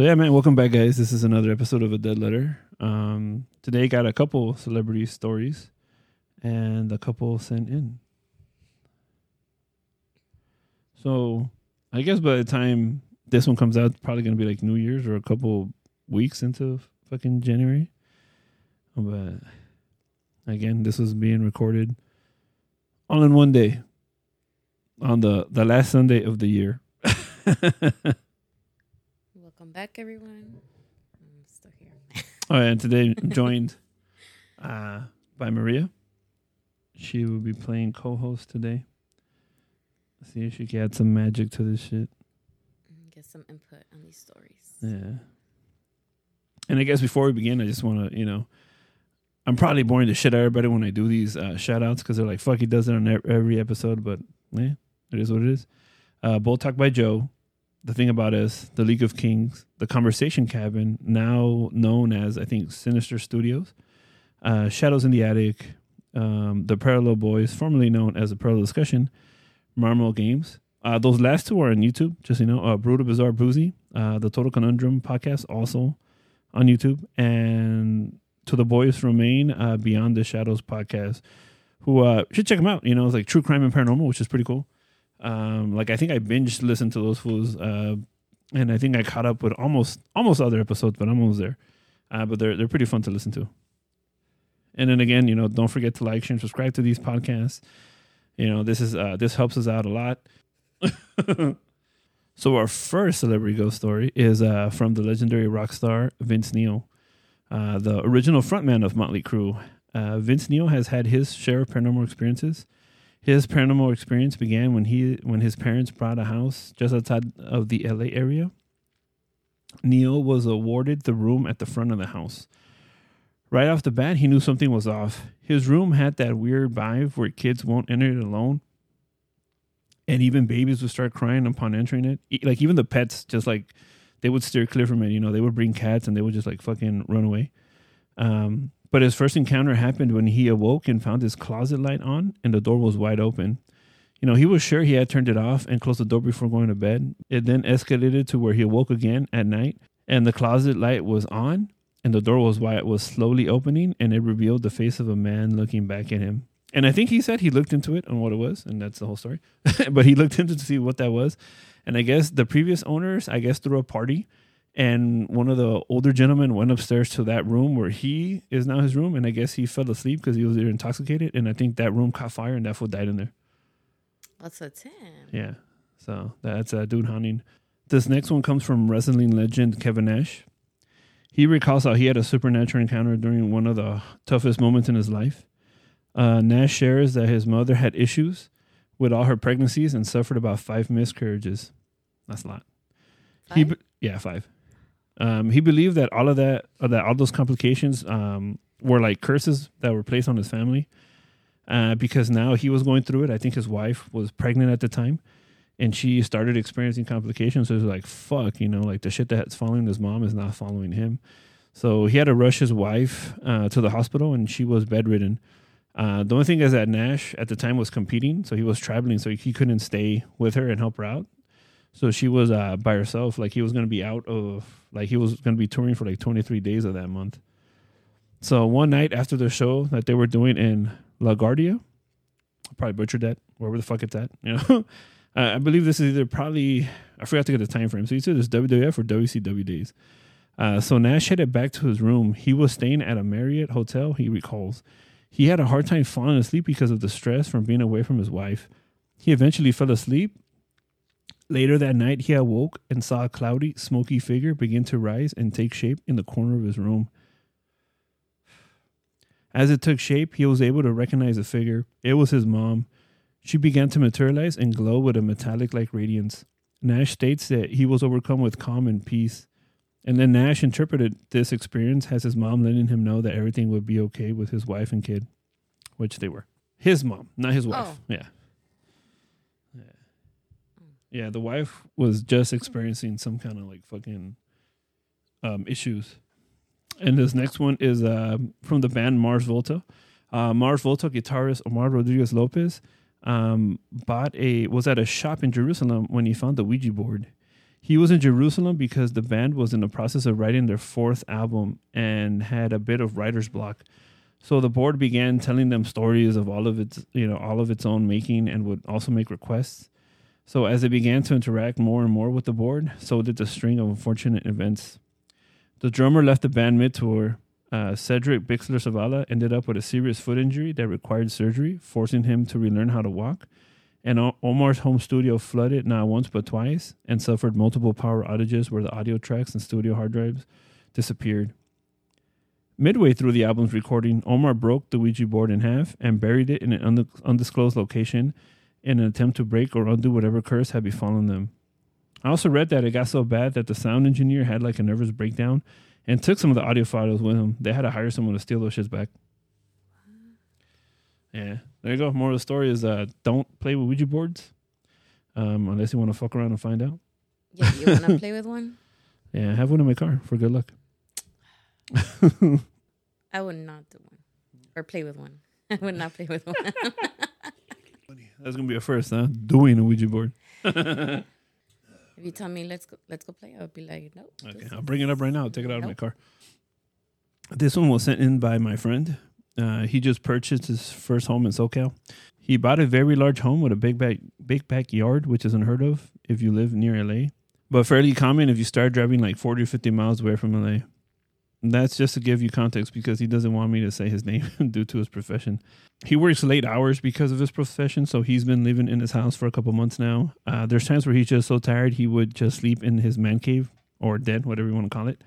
So yeah, man, welcome back, guys. This is another episode of a Dead Letter. Um, today got a couple celebrity stories, and a couple sent in. So I guess by the time this one comes out, probably gonna be like New Year's or a couple weeks into fucking January. But again, this was being recorded all in one day on the the last Sunday of the year. Welcome back, everyone. I'm still here. Oh, and today joined uh, by Maria. She will be playing co-host today. See if she can add some magic to this shit. Get some input on these stories. Yeah. And I guess before we begin, I just want to, you know, I'm probably boring the shit out of everybody when I do these uh, shout outs because they're like, fuck, he does it on every episode. But yeah, it is what it is. Uh, Bull Talk by Joe. The thing about us, the League of Kings, the Conversation Cabin, now known as, I think, Sinister Studios, uh, Shadows in the Attic, um, the Parallel Boys, formerly known as the Parallel Discussion, Marmel Games. Uh, those last two are on YouTube, just so you know. Uh, Brutal Bizarre Boozy, uh, the Total Conundrum podcast, also on YouTube, and to the boys from Maine, uh, Beyond the Shadows podcast, who uh, should check them out. You know, it's like true crime and paranormal, which is pretty cool. Um, like I think I binge listened to those fools, uh, and I think I caught up with almost almost other episodes, but I'm almost there. Uh, but they're they're pretty fun to listen to. And then again, you know, don't forget to like, share, and subscribe to these podcasts. You know, this is uh, this helps us out a lot. so our first celebrity ghost story is uh, from the legendary rock star Vince Neil, uh, the original frontman of Motley Crue. Uh, Vince Neil has had his share of paranormal experiences. His paranormal experience began when he when his parents bought a house just outside of the LA area. Neil was awarded the room at the front of the house. Right off the bat, he knew something was off. His room had that weird vibe where kids won't enter it alone. And even babies would start crying upon entering it. Like even the pets just like they would steer clear from it. You know, they would bring cats and they would just like fucking run away. Um, but his first encounter happened when he awoke and found his closet light on and the door was wide open. You know, he was sure he had turned it off and closed the door before going to bed. It then escalated to where he awoke again at night and the closet light was on and the door was wide was slowly opening and it revealed the face of a man looking back at him. And I think he said he looked into it on what it was, and that's the whole story. but he looked into to see what that was. And I guess the previous owners, I guess, threw a party and one of the older gentlemen went upstairs to that room where he is now his room and i guess he fell asleep because he was intoxicated and i think that room caught fire and that fool died in there. That's a 10. yeah. So that's a dude hunting this next one comes from wrestling legend kevin nash. He recalls how he had a supernatural encounter during one of the toughest moments in his life. Uh, nash shares that his mother had issues with all her pregnancies and suffered about five miscarriages. That's a lot. He Five? be- yeah five um, he believed that all of that, uh, that all those complications um, were like curses that were placed on his family, uh, because now he was going through it. I think his wife was pregnant at the time, and she started experiencing complications. So it was like, fuck, you know, like the shit that's following his mom is not following him. So he had to rush his wife uh, to the hospital, and she was bedridden. Uh, the only thing is that Nash at the time was competing, so he was traveling, so he couldn't stay with her and help her out. So she was uh, by herself. Like he was to be out of, like he was to be touring for like 23 days of that month. So one night after the show that they were doing in LaGuardia, I probably butchered that, wherever the fuck it's at, you know. uh, I believe this is either probably, I forgot to get the time frame. So either this WWF or WCW days. Uh, so Nash headed back to his room. He was staying at a Marriott hotel, he recalls. He had a hard time falling asleep because of the stress from being away from his wife. He eventually fell asleep Later that night, he awoke and saw a cloudy, smoky figure begin to rise and take shape in the corner of his room. As it took shape, he was able to recognize the figure. It was his mom. She began to materialize and glow with a metallic like radiance. Nash states that he was overcome with calm and peace. And then Nash interpreted this experience as his mom letting him know that everything would be okay with his wife and kid, which they were. His mom, not his wife. Oh. Yeah. Yeah. Yeah, the wife was just experiencing some kind of like fucking um, issues. And this next one is uh, from the band Mars Volta. Uh, Mars Volta guitarist Omar Rodriguez Lopez um, bought a was at a shop in Jerusalem when he found the Ouija board. He was in Jerusalem because the band was in the process of writing their fourth album and had a bit of writer's block. So the board began telling them stories of all of its, you know, all of its own making and would also make requests. So as they began to interact more and more with the board, so did the string of unfortunate events. The drummer left the band mid-tour. Uh, Cedric Bixler Zavala ended up with a serious foot injury that required surgery, forcing him to relearn how to walk. And O- Omar's home studio flooded not once but twice and suffered multiple power outages where the audio tracks and studio hard drives disappeared. Midway through the album's recording, Omar broke the Ouija board in half and buried it in an undisclosed location in an attempt to break or undo whatever curse had befallen them. I also read that it got so bad that the sound engineer had like a nervous breakdown and took some of the audio files with him. They had to hire someone to steal those shits back. Yeah, there you go. More of the story is uh, don't play with Ouija boards um, unless you want to fuck around and find out. Yeah, you want to play with one? Yeah, I have one in my car for good luck. I would not do one or play with one. I would not play with one. That's gonna be a first, huh? Doing a Ouija board. if you tell me let's go, let's go play, I would be like, no. Okay, I'll bring it up right now. Take it out of my car. This one was sent in by my friend. Uh, he just purchased his first home in SoCal. He bought a very large home with a big back big backyard, which is unheard of if you live near LA, but fairly common if you start driving like 40 or 50 miles away from LA. That's just to give you context because he doesn't want me to say his name due to his profession. He works late hours because of his profession, so he's been living in his house for a couple months now. Uh, there's times where he's just so tired he would just sleep in his man cave or den, whatever you want to call it.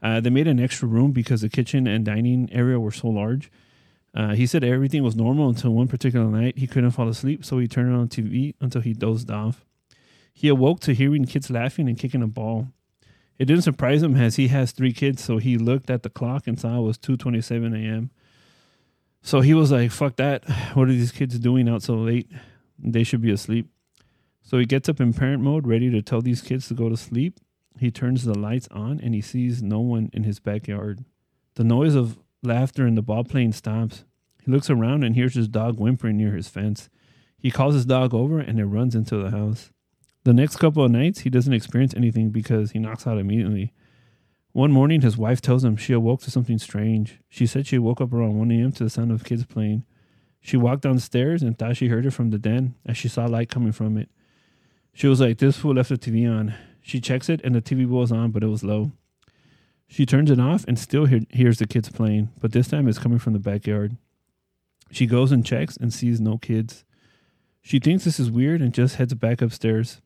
Uh, they made an extra room because the kitchen and dining area were so large. Uh, he said everything was normal until one particular night he couldn't fall asleep, so he turned on TV until he dozed off. He awoke to hearing kids laughing and kicking a ball. It didn't surprise him as he has three kids, so he looked at the clock and saw it was 2:27 a.m. So he was like, "Fuck that! What are these kids doing out so late? They should be asleep." So he gets up in parent mode, ready to tell these kids to go to sleep. He turns the lights on and he sees no one in his backyard. The noise of laughter and the ball playing stops. He looks around and hears his dog whimpering near his fence. He calls his dog over and it runs into the house. The next couple of nights, he doesn't experience anything because he knocks out immediately. One morning, his wife tells him she awoke to something strange. She said she woke up around 1 a.m. to the sound of kids playing. She walked downstairs and thought she heard it from the den as she saw light coming from it. She was like, This fool left the TV on. She checks it and the TV was on, but it was low. She turns it off and still hear, hears the kids playing, but this time it's coming from the backyard. She goes and checks and sees no kids. She thinks this is weird and just heads back upstairs.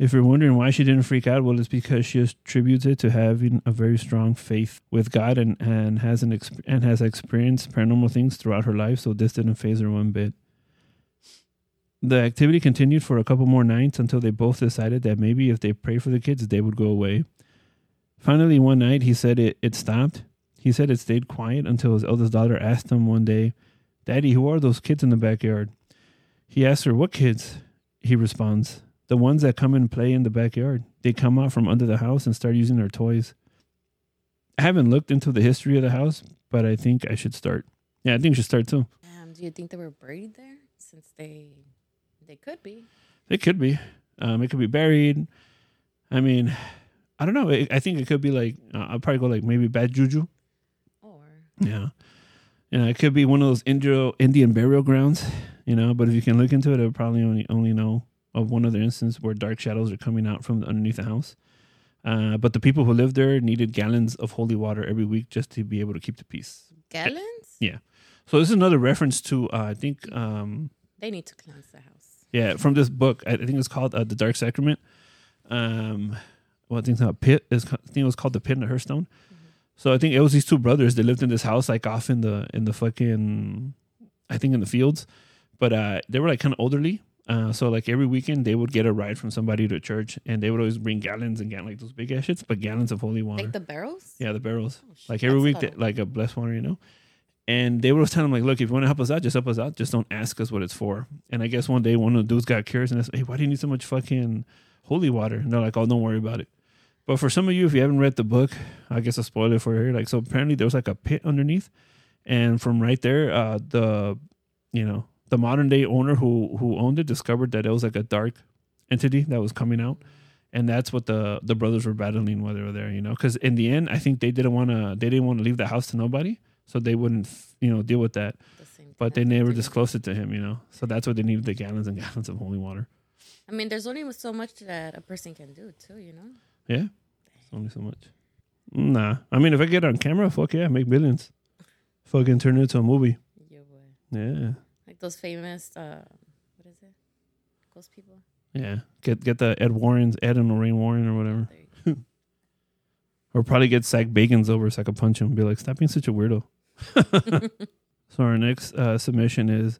If you're wondering why she didn't freak out, well, it's because she attributes it to having a very strong faith with God and, and has an exp- and has experienced paranormal things throughout her life, so this didn't phase her one bit. The activity continued for a couple more nights until they both decided that maybe if they prayed for the kids, they would go away. Finally, one night, he said it, it stopped. He said it stayed quiet until his eldest daughter asked him one day, Daddy, who are those kids in the backyard? He asked her, What kids? He responds, The ones that come and play in the backyard. They come out from under the house and start using their toys. I haven't looked into the history of the house, but I think I should start. Yeah, I think I should start too. Um, do you think they were buried there? Since they they could be. They could be. Um, it could be buried. I mean, I don't know. I I think it could be like uh, I'll probably go like maybe bad juju. Or Yeah, you know, it could be one of those Indo Indian burial grounds. You know, but if you can look into it, it'll probably only only know of one other instance where dark shadows are coming out from underneath the house. Uh, but the people who lived there needed gallons of holy water every week just to be able to keep the peace. gallons? Yeah. So this is another reference to uh, I think um, They need to cleanse the house. Yeah, from this book. I think it's called uh, The Dark Sacrament. Um, well, I think it's not Pit. Is I think it was called the Pit and the Hearthstone. So I think it was these two brothers. They lived in this house, like off in the in the fucking, I think in the fields, but uh, they were like kind of elderly. Uh, so like every weekend they would get a ride from somebody to church, and they would always bring gallons and gallons like those big ass shits, but gallons of holy water. Like the barrels? yeah, the barrels. Oh, Like every week, they, like a blessed water, you know. And they would always tell him like, look, if you want to help us out, just help us out. Just don't ask us what it's for. And I guess one day one of the dudes got curious and asked, hey, why do you need so much fucking holy water? And they're like, oh, don't worry about it. But for some of you, if you haven't read the book, I guess I a spoiler for you. Like, so apparently there was like a pit underneath, and from right there, uh, the, you know, the modern day owner who who owned it discovered that it was like a dark entity that was coming out, and that's what the the brothers were battling while they were there. You know, because in the end, I think they didn't want to they didn't want to leave the house to nobody, so they wouldn't you know deal with that. The But they never disclosed it to him. You know, so that's what they needed the gallons and gallons of holy water. I mean, there's only so much that a person can do too. You know. Yeah, it's only so much. Nah, I mean, if I get on camera, fuck yeah, make billions. Fucking turn it into a movie. Yeah, boy. Yeah, those famous, uh, what is it? Ghost people. yeah. Get get the Ed Warren's Ed and Lorraine Warren or whatever, or probably get Zak Bagans over so I could punch him and be like, stop being such a weirdo. so our next uh, submission is,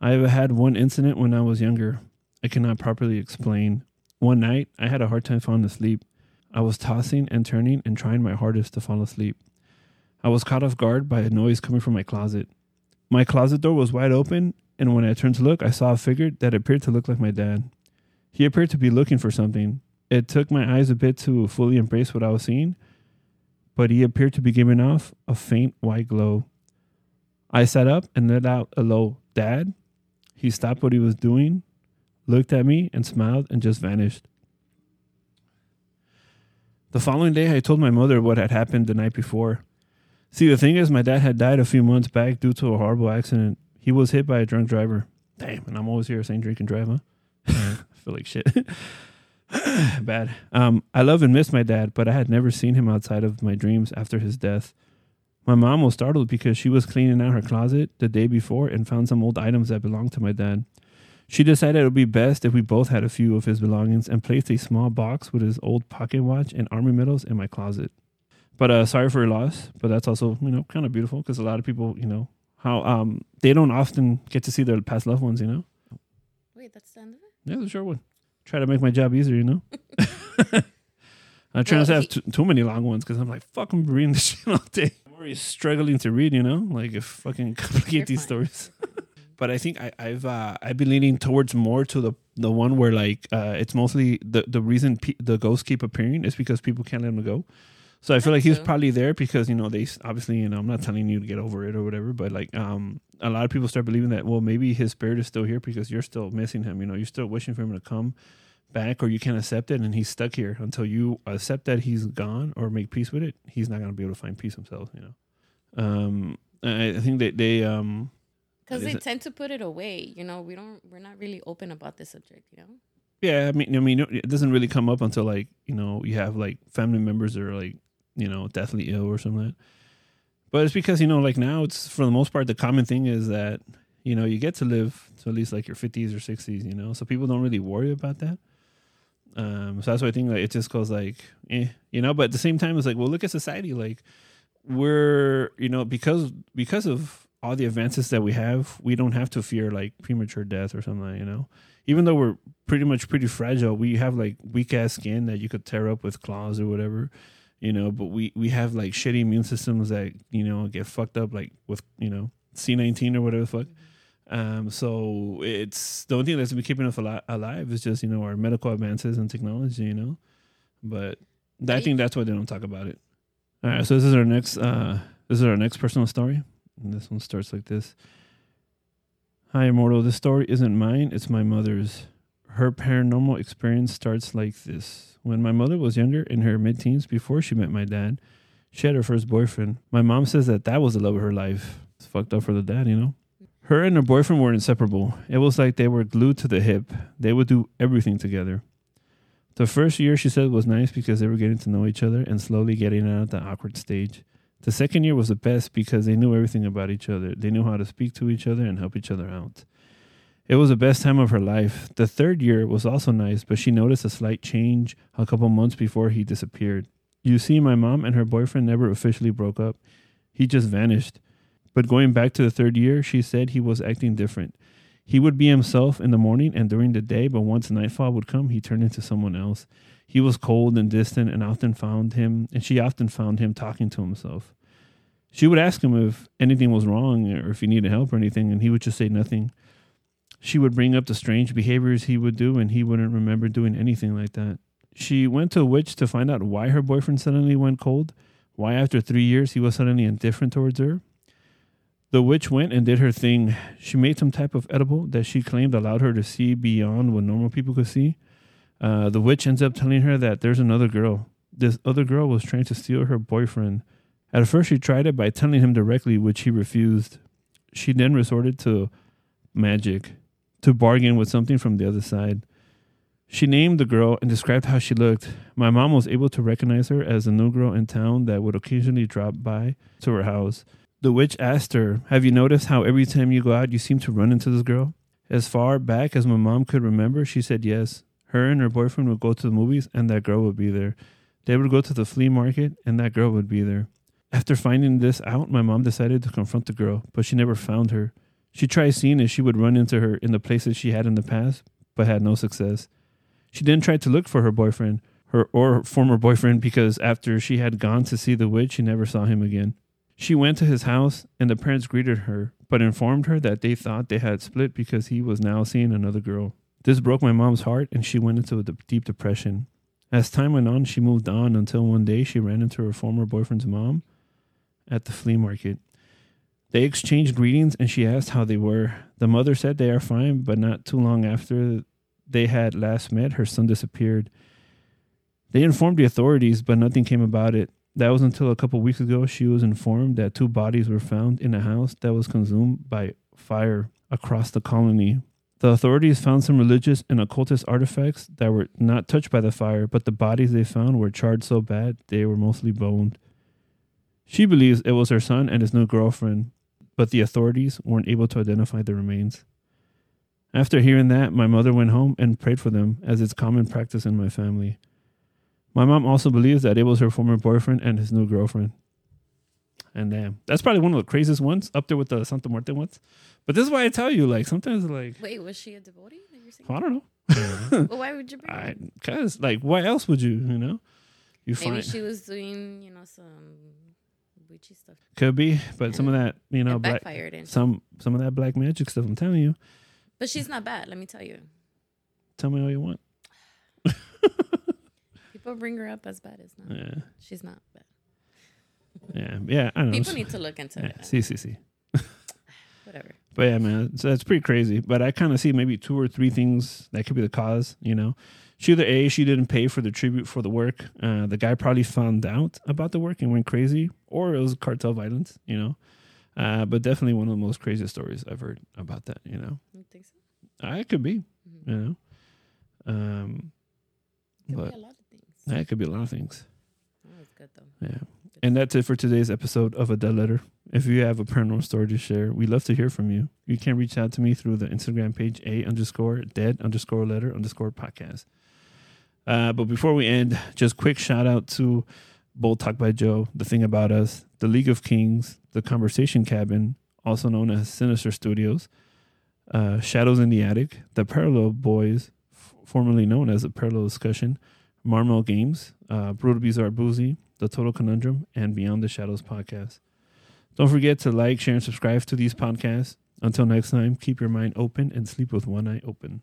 I have had one incident when I was younger. I cannot properly explain. One night, I had a hard time falling asleep. I was tossing and turning and trying my hardest to fall asleep. I was caught off guard by a noise coming from my closet. My closet door was wide open, and when I turned to look, I saw a figure that appeared to look like my dad. He appeared to be looking for something. It took my eyes a bit to fully embrace what I was seeing, but he appeared to be giving off a faint white glow. I sat up and let out a low, Dad? He stopped what he was doing, looked at me, and smiled and just vanished. The following day, I told my mother what had happened the night before. See, the thing is, my dad had died a few months back due to a horrible accident. He was hit by a drunk driver. Damn, and I'm always here saying drink and drive, huh? I feel like shit. Bad. Um, I love and miss my dad, but I had never seen him outside of my dreams after his death. My mom was startled because she was cleaning out her closet the day before and found some old items that belonged to my dad. She decided it would be best if we both had a few of his belongings and placed a small box with his old pocket watch and army medals in my closet. But uh, sorry for your loss. But that's also you know kind of beautiful because a lot of people you know how um they don't often get to see their past loved ones. You know. Wait, that's the end of it. Yeah, the short one. Try to make my job easier, you know. I try not to have too, too many long ones because I'm like, fuck, I'm reading this shit all day. I'm already struggling to read, you know, like if fucking complicate You're these fine. stories. but I think I, I've uh, I've been leaning towards more to the the one where like uh, it's mostly the the reason pe- the ghosts keep appearing is because people can't let them go. So I feel like he was too. probably there because you know they obviously you know I'm not telling you to get over it or whatever, but like um a lot of people start believing that well maybe his spirit is still here because you're still missing him. You know you're still wishing for him to come back or you can't accept it and he's stuck here until you accept that he's gone or make peace with it. He's not gonna be able to find peace himself. You know. Um, I I think that they um Because they tend to put it away. You know, we don't. We're not really open about this subject. You know. Yeah, I mean, I mean, it doesn't really come up until like you know you have like family members that are like you know deathly ill or something. Like that. But it's because you know, like now, it's for the most part the common thing is that you know you get to live to at least like your fifties or sixties. You know, so people don't really worry about that. Um, so that's why I think like it just goes like, eh, you know. But at the same time, it's like, well, look at society. Like we're you know because because of all the advances that we have, we don't have to fear like premature death or something. Like, you know, even though we're pretty much pretty fragile, we have like weak ass skin that you could tear up with claws or whatever. You know, but we we have like shitty immune systems that you know get fucked up like with you know C nineteen or whatever the fuck. Um, so it's the only thing that's been keeping us ali- alive is just you know our medical advances and technology. You know, but I think that's why they don't talk about it. All right, so this is our next uh this is our next personal story. And this one starts like this. Hi, Immortal. This story isn't mine, it's my mother's. Her paranormal experience starts like this. When my mother was younger, in her mid teens, before she met my dad, she had her first boyfriend. My mom says that that was the love of her life. It's fucked up for the dad, you know? Her and her boyfriend were inseparable. It was like they were glued to the hip. They would do everything together. The first year, she said, was nice because they were getting to know each other and slowly getting out of the awkward stage. The second year was the best because they knew everything about each other. They knew how to speak to each other and help each other out. It was the best time of her life. The third year was also nice, but she noticed a slight change a couple months before he disappeared. You see, my mom and her boyfriend never officially broke up. He just vanished. But going back to the third year, she said he was acting different. He would be himself in the morning and during the day, but once nightfall would come, he turned into someone else. He was cold and distant and often found him, and she often found him talking to himself. She would ask him if anything was wrong or if he needed help or anything, and he would just say nothing. She would bring up the strange behaviors he would do, and he wouldn't remember doing anything like that. She went to a witch to find out why her boyfriend suddenly went cold, why after three years he was suddenly indifferent towards her. The witch went and did her thing. She made some type of edible that she claimed allowed her to see beyond what normal people could see. Uh, the witch ends up telling her that there's another girl. This other girl was trying to steal her boyfriend. At first, she tried it by telling him directly, which he refused. She then resorted to magic to bargain with something from the other side. She named the girl and described how she looked. My mom was able to recognize her as a new girl in town that would occasionally drop by to her house. The witch asked her, Have you noticed how every time you go out you seem to run into this girl? As far back as my mom could remember, she said yes. Her and her boyfriend would go to the movies and that girl would be there. They would go to the flea market and that girl would be there. After finding this out, my mom decided to confront the girl, but she never found her. She tried seeing if she would run into her in the places she had in the past, but had no success. She then tried to look for her boyfriend, her or her former boyfriend, because after she had gone to see the witch, she never saw him again. She went to his house, and the parents greeted her, but informed her that they thought they had split because he was now seeing another girl. This broke my mom's heart, and she went into a deep depression. As time went on, she moved on until one day she ran into her former boyfriend's mom at the flea market. They exchanged greetings and she asked how they were. The mother said they are fine, but not too long after they had last met, her son disappeared. They informed the authorities, but nothing came about it. That was until a couple weeks ago she was informed that two bodies were found in a house that was consumed by fire across the colony. The authorities found some religious and occultist artifacts that were not touched by the fire, but the bodies they found were charred so bad they were mostly boned. She believes it was her son and his new girlfriend, but the authorities weren't able to identify the remains. After hearing that, my mother went home and prayed for them, as it's common practice in my family. My mom also believes that it was her former boyfriend and his new girlfriend. And damn, that's probably one of the craziest ones, up there with the Santa Muerte ones. But this is why I tell you, like sometimes, like Wait, was she a devotee? That you're saying? I don't know, well, why would you bring I cause like why else would you, you know? You Maybe find she was doing, you know, some witchy stuff. could be, but some of that, you know, black backfired. And some some of that black magic stuff. I'm telling you. but she's not bad. Let me tell you. Tell me all you want. People bring her up as bad as not. Yeah, She's not bad. yeah, yeah. I don't know. People need to look into yeah, it. see, see, see. Whatever. But yeah, man, so that's pretty crazy. But I kind of see maybe two or three things that could be the cause. You know, she either a she didn't pay for the tribute for the work. Uh, the guy probably found out about the work and went crazy, or it was cartel violence. You know, uh, but definitely one of the most craziest stories I've heard about that. You know, You think so? uh, it could be. Mhm. You know, um, Could but be a lot of things. that could be a lot of things. Oh, it's good though. Yeah. And that's it for today's episode of A Dead Letter. If you have a paranormal story to share, we'd love to hear from you. You can reach out to me through the Instagram page A underscore dead underscore letter underscore podcast. Uh, but before we end, just quick shout out to Bold Talk by Joe, The Thing About Us, The League of Kings, The Conversation Cabin, also known as Sinister Studios, uh, Shadows in the Attic, The Parallel Boys, f- formerly known as The Parallel Discussion, Marmel Games, uh, Brutal Bizarre Boozy, The Total Conundrum, and Beyond the Shadows podcast. Don't forget to like, share, and subscribe to these podcasts. Until next time, keep your mind open and sleep with one eye open.